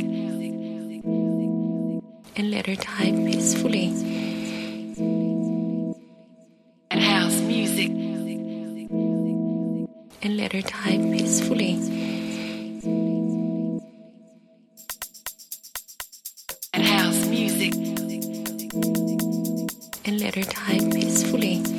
and let her die peacefully. And house music and let her die peacefully. And house music and let her die peacefully.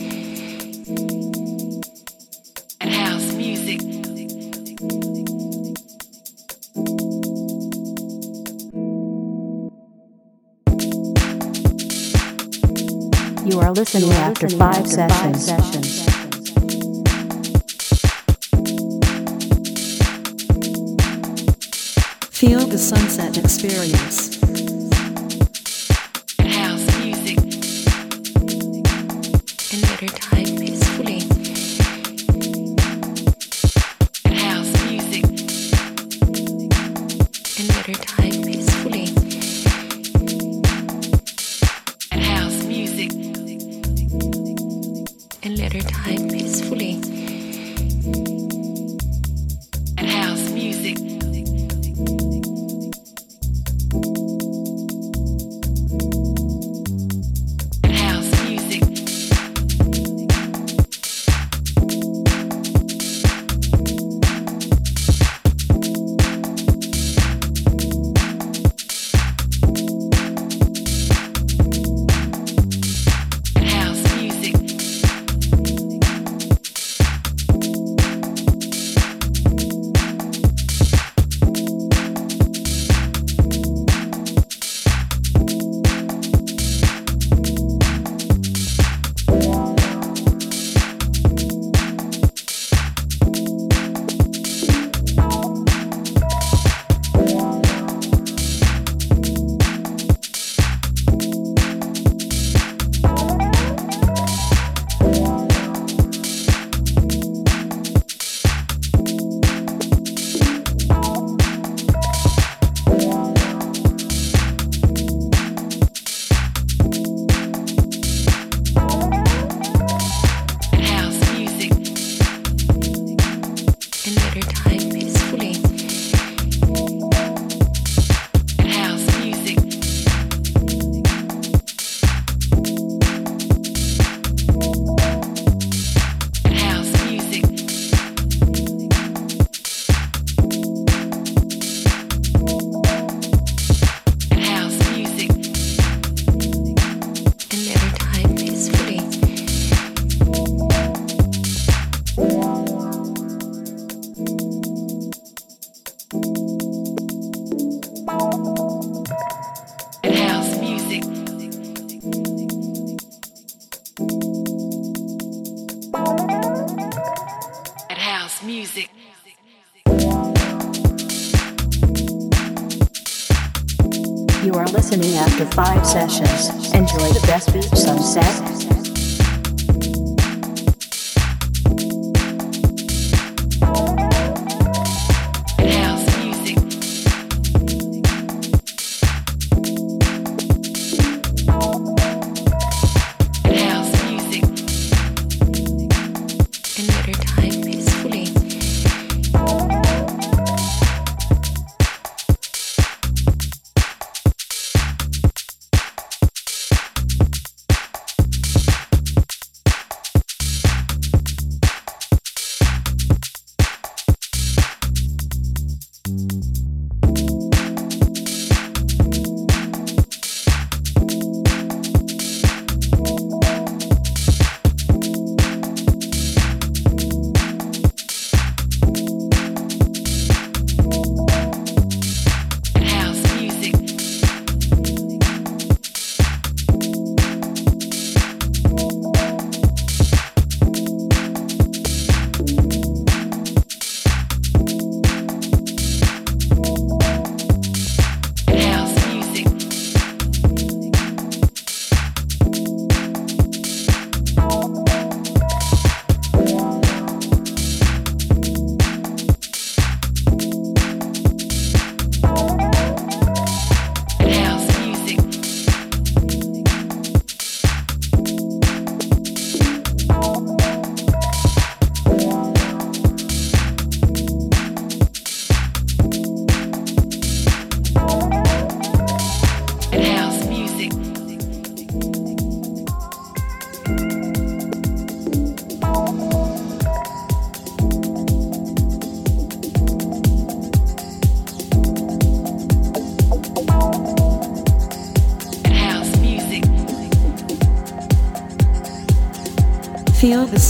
are listening after five sessions. Feel the sunset experience.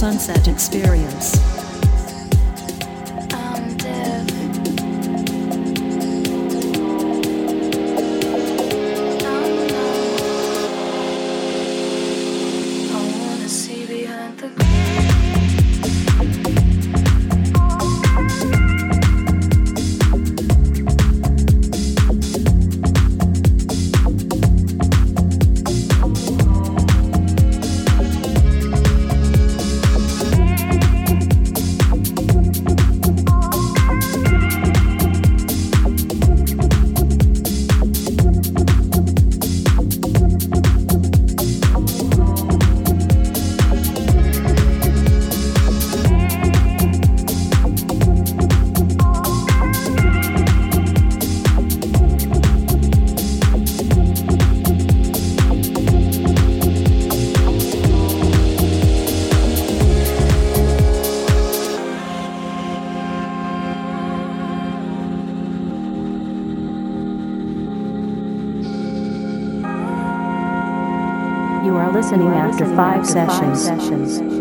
Sunset experience. Five sessions.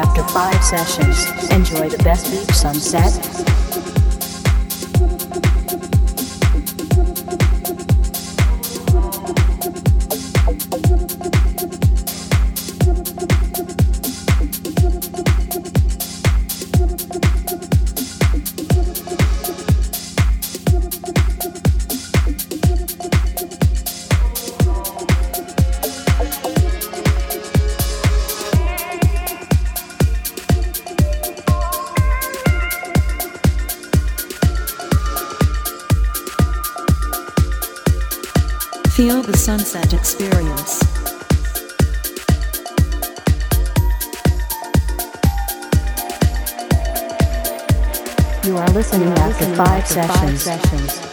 After five sessions. Enjoy the best beach sunset. Feel the sunset experience. You are listening after five sessions. listening after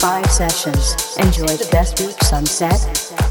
five sessions. Enjoy the best beach sunset.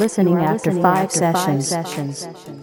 Listening, are after, listening five, after sessions. five sessions.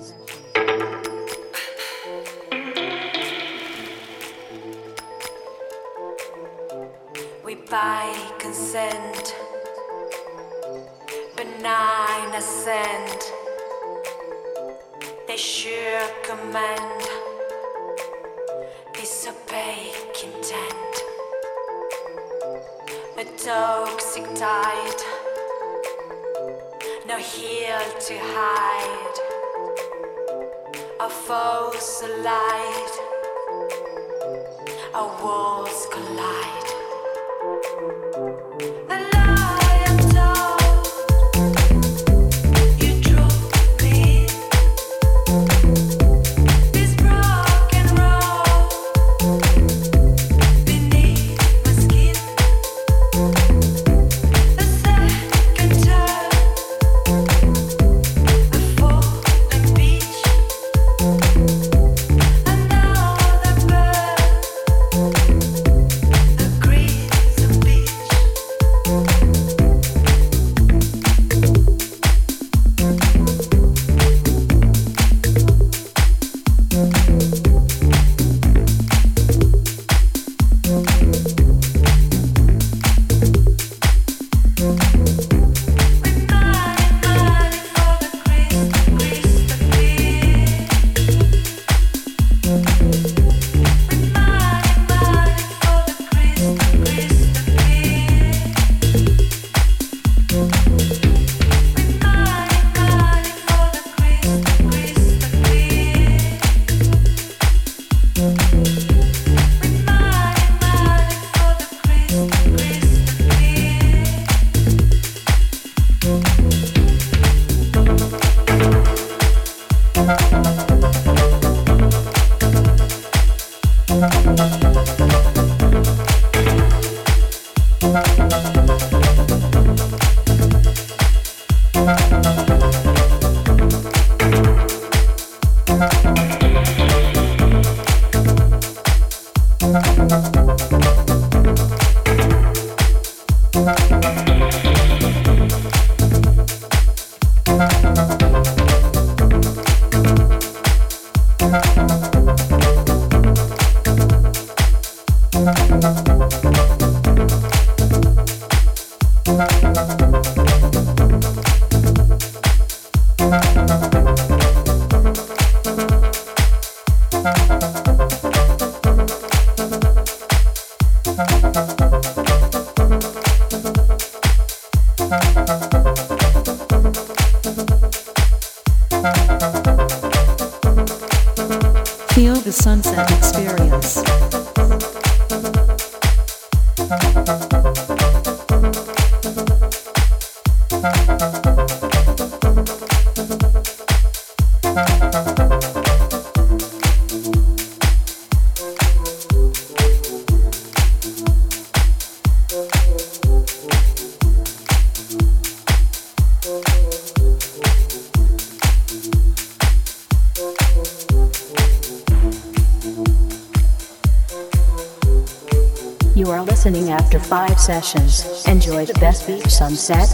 After five sessions. Enjoy the best beach sunset,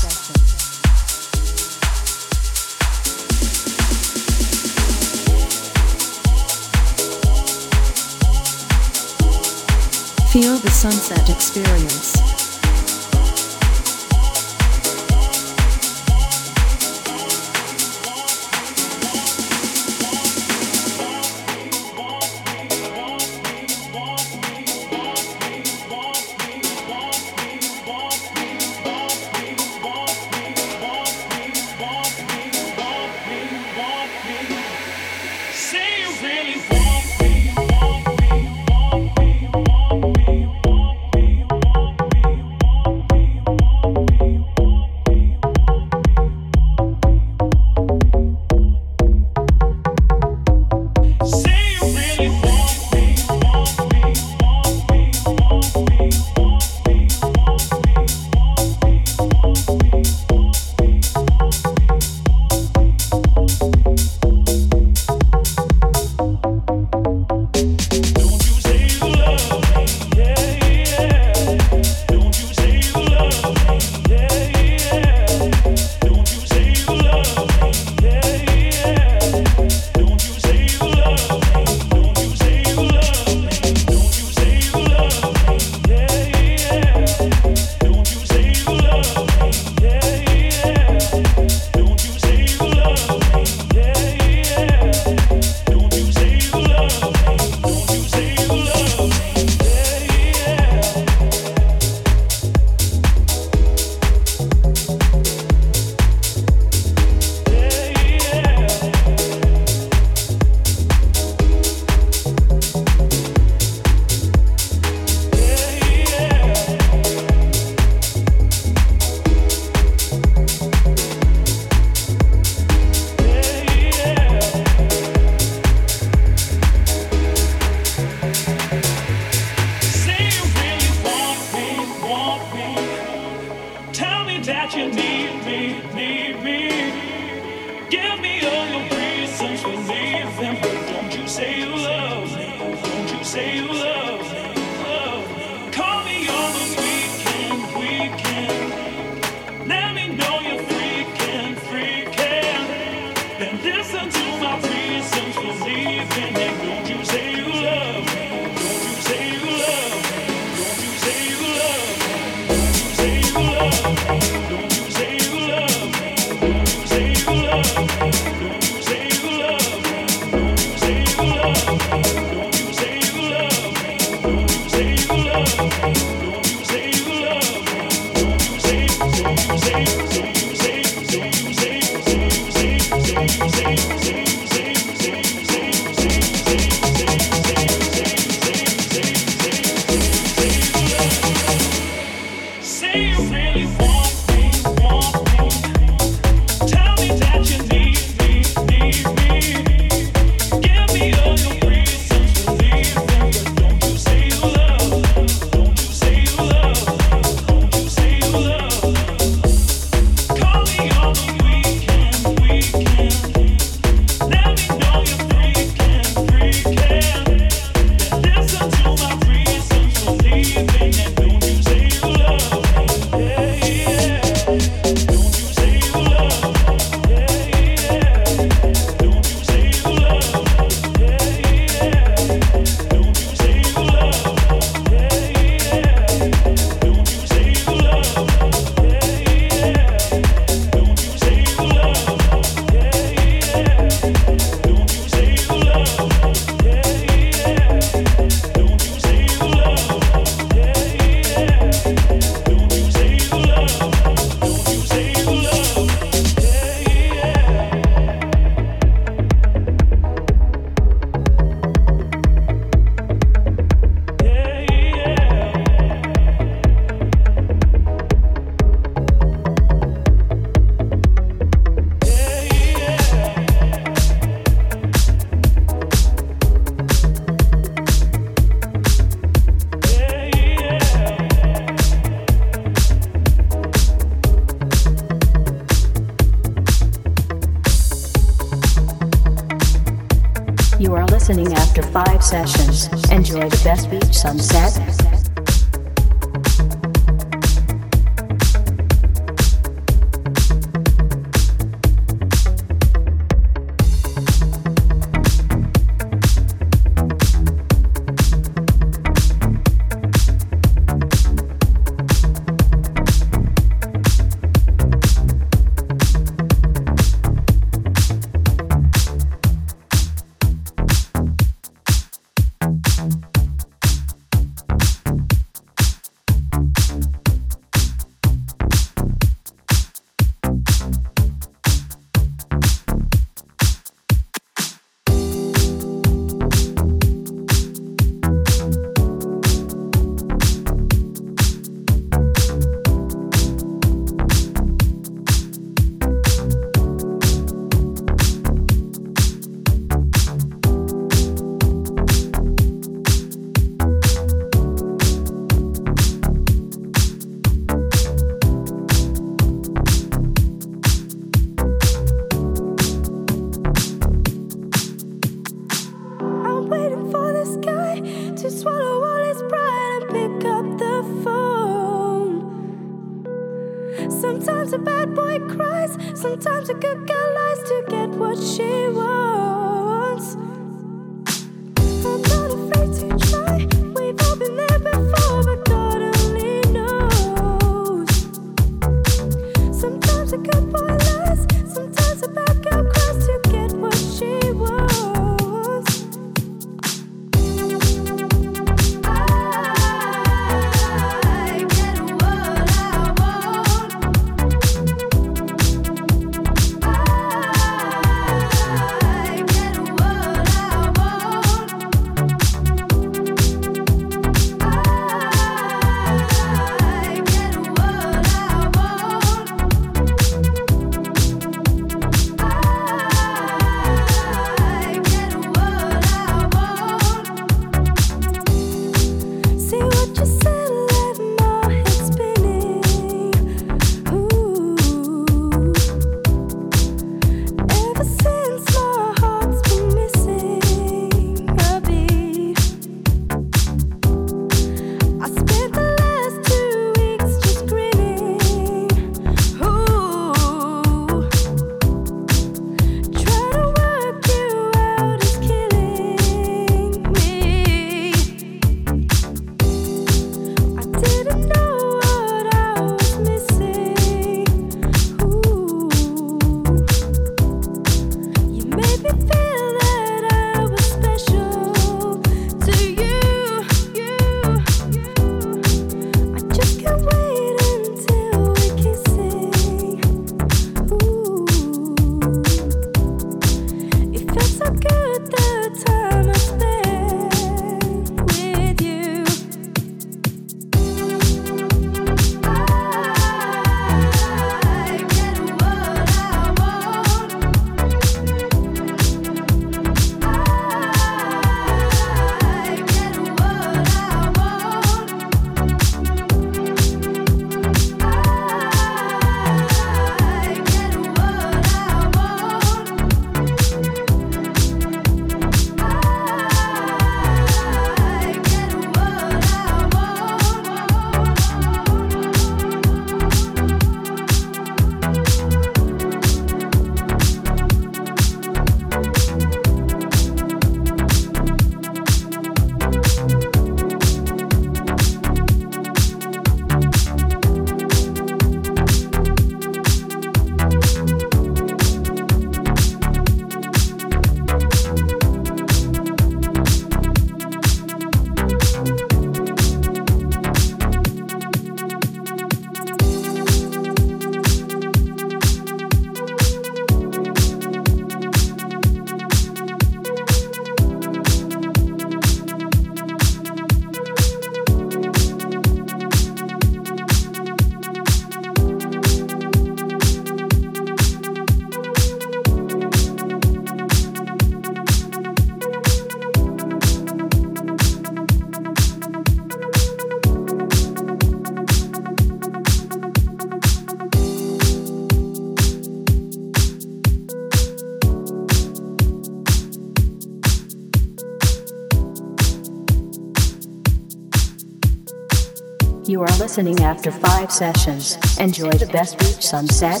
listening after five sessions. Enjoy the best beach sunset.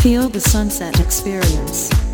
Feel the sunset experience.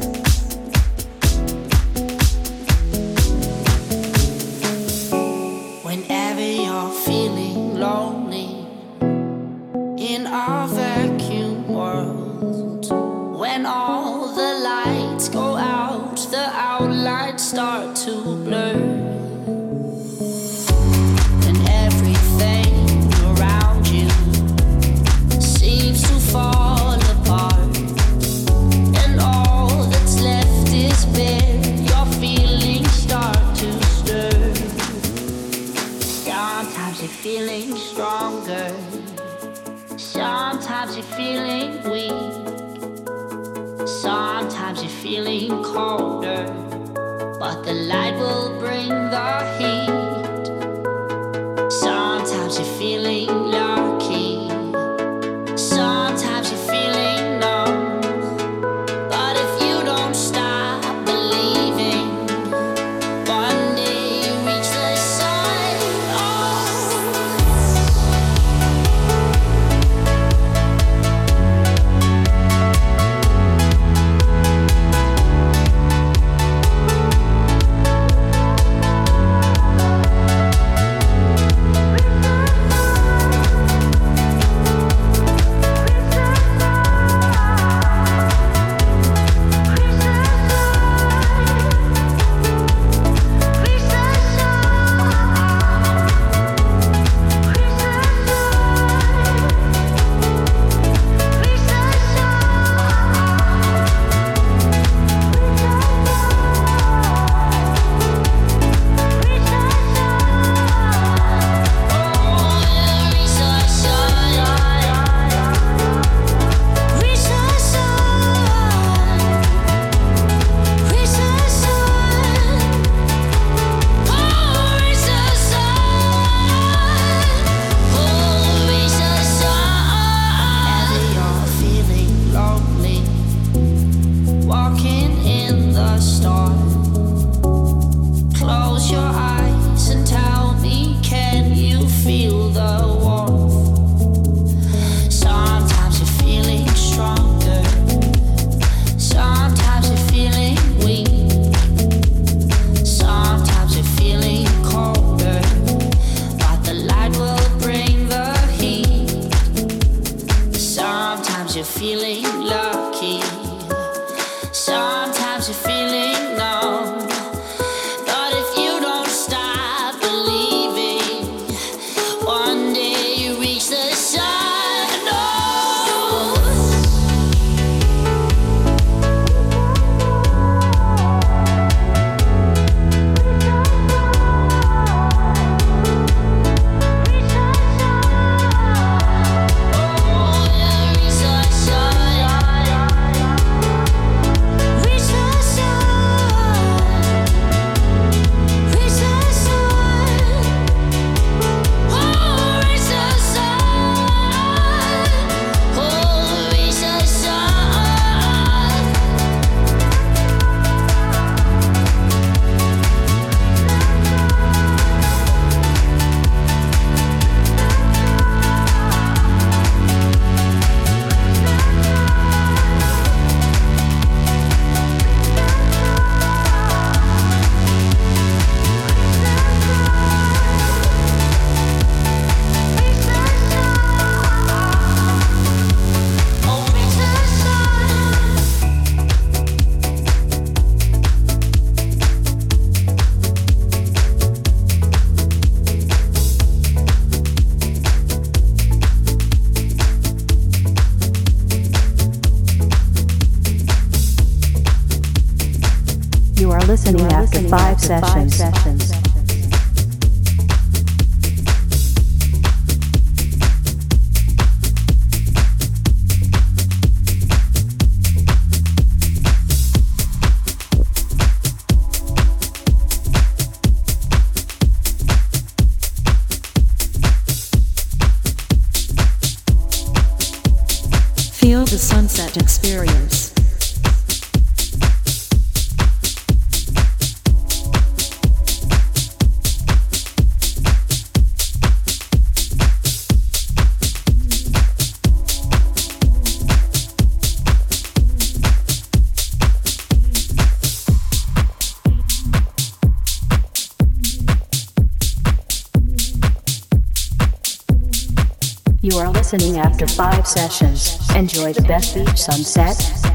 Listening after five sessions. Enjoy the best beach sunset.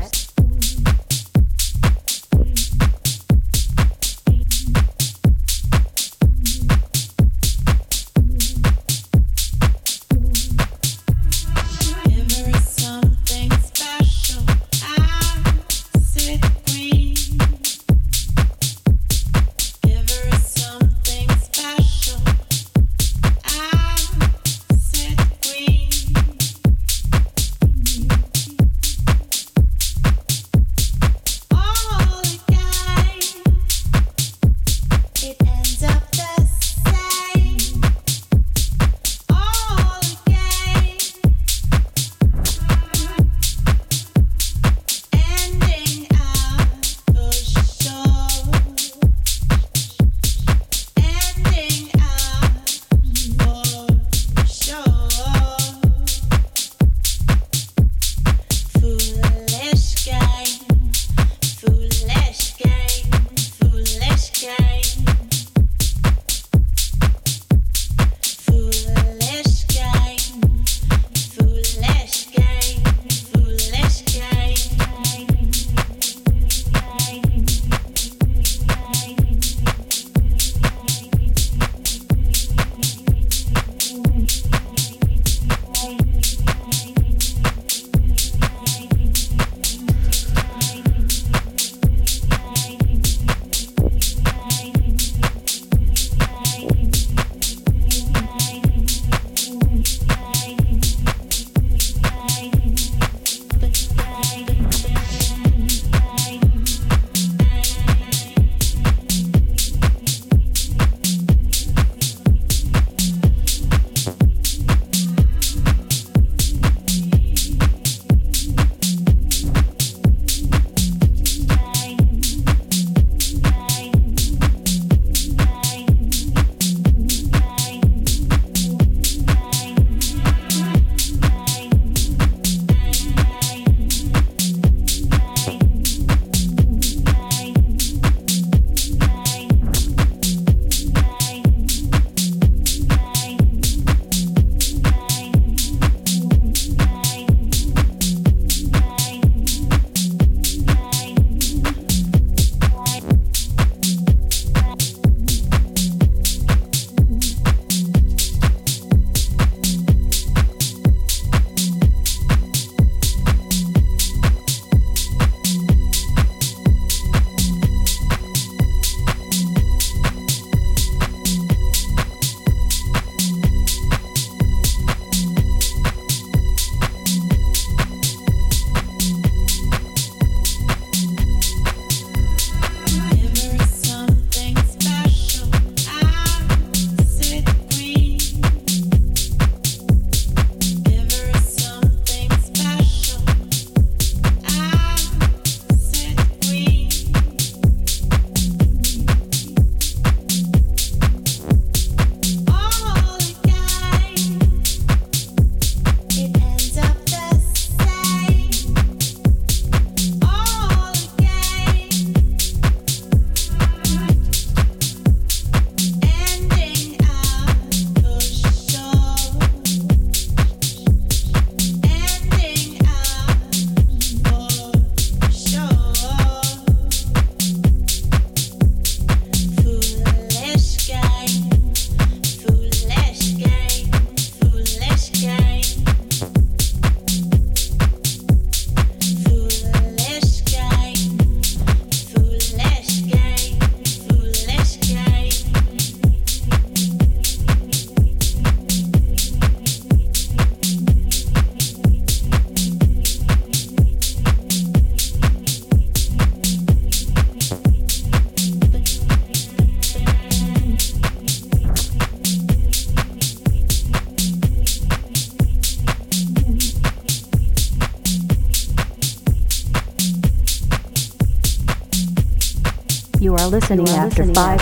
Are listening after five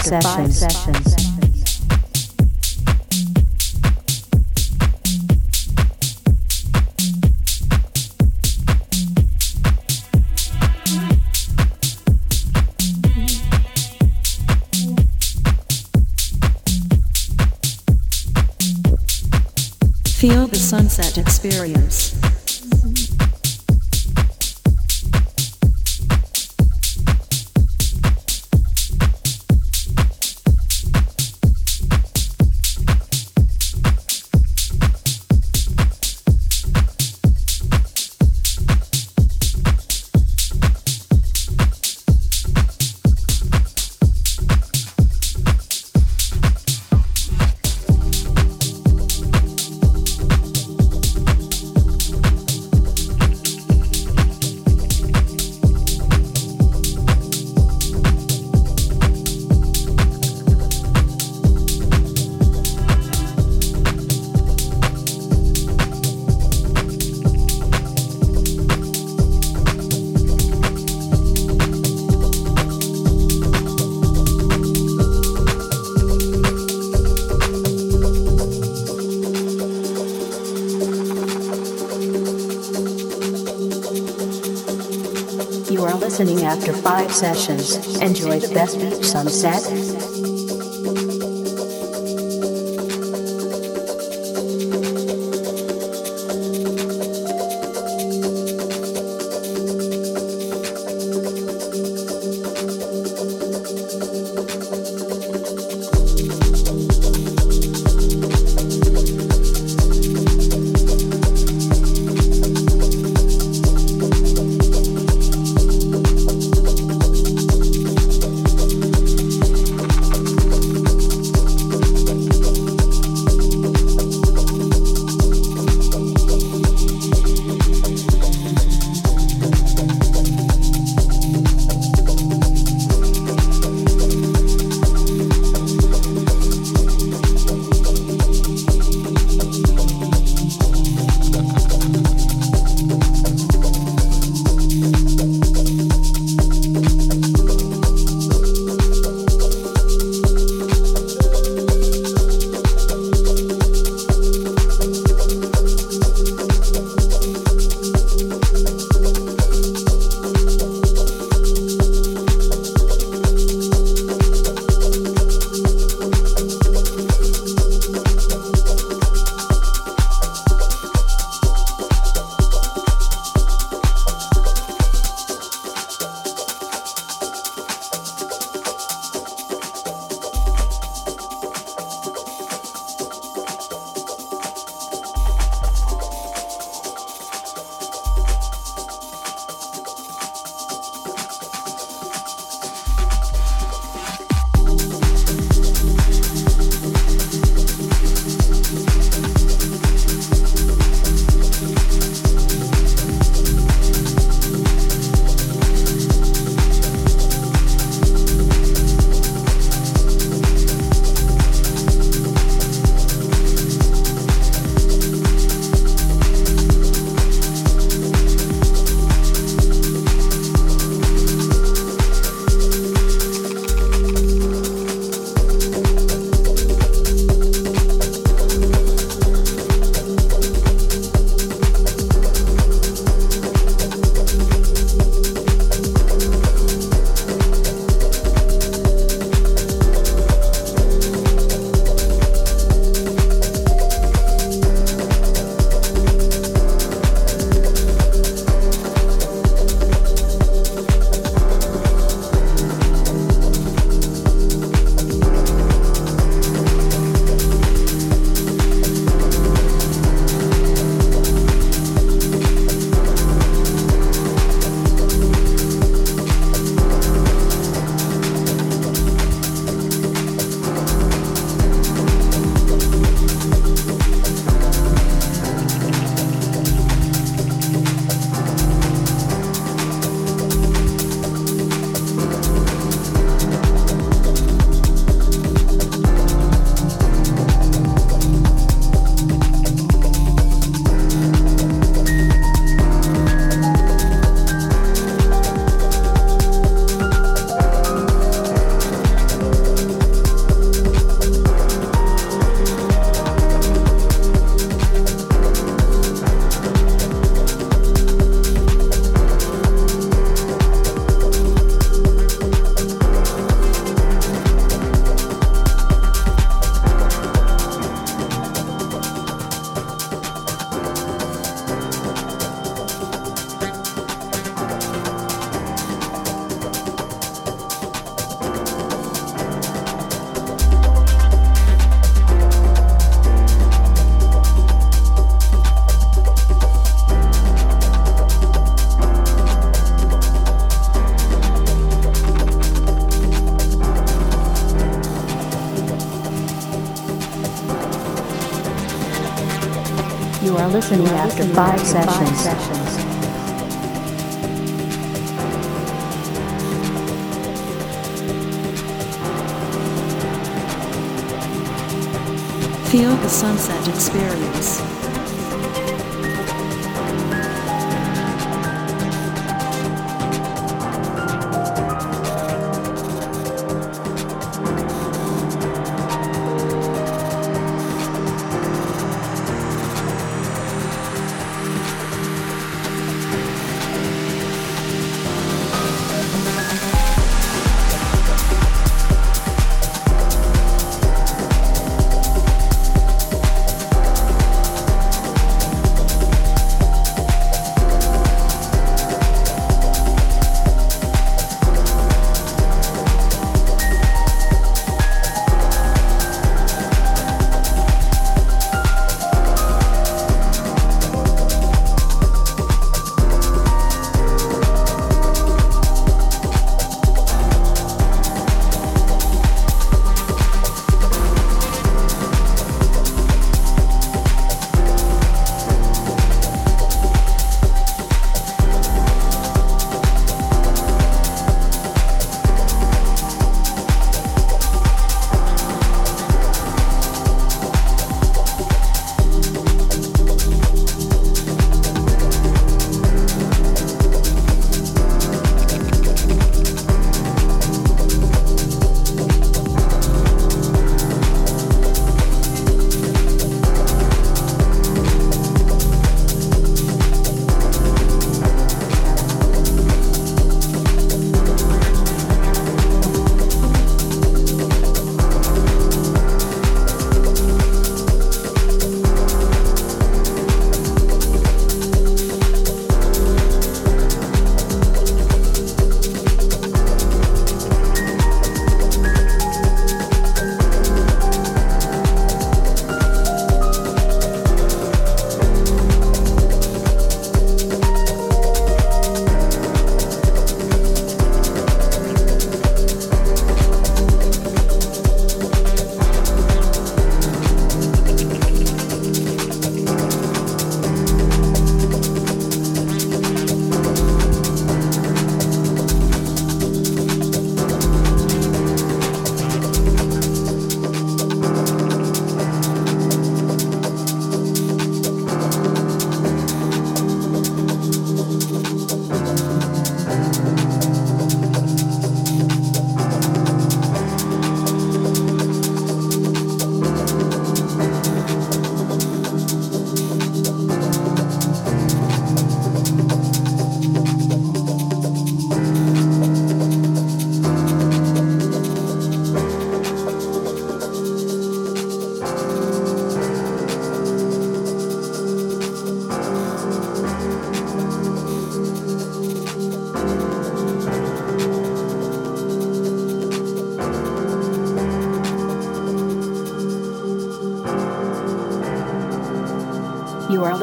sessions. Feel the sunset experience. After five sessions. Enjoy the best sunset. Listening after five sessions. Feel the sunset experience.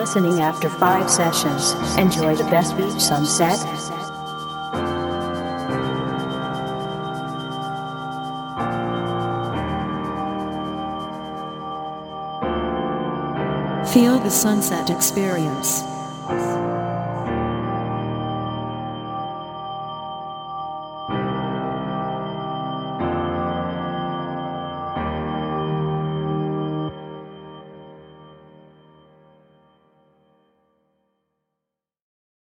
Listening after five sessions. Enjoy the best beach sunset. Feel the sunset experience.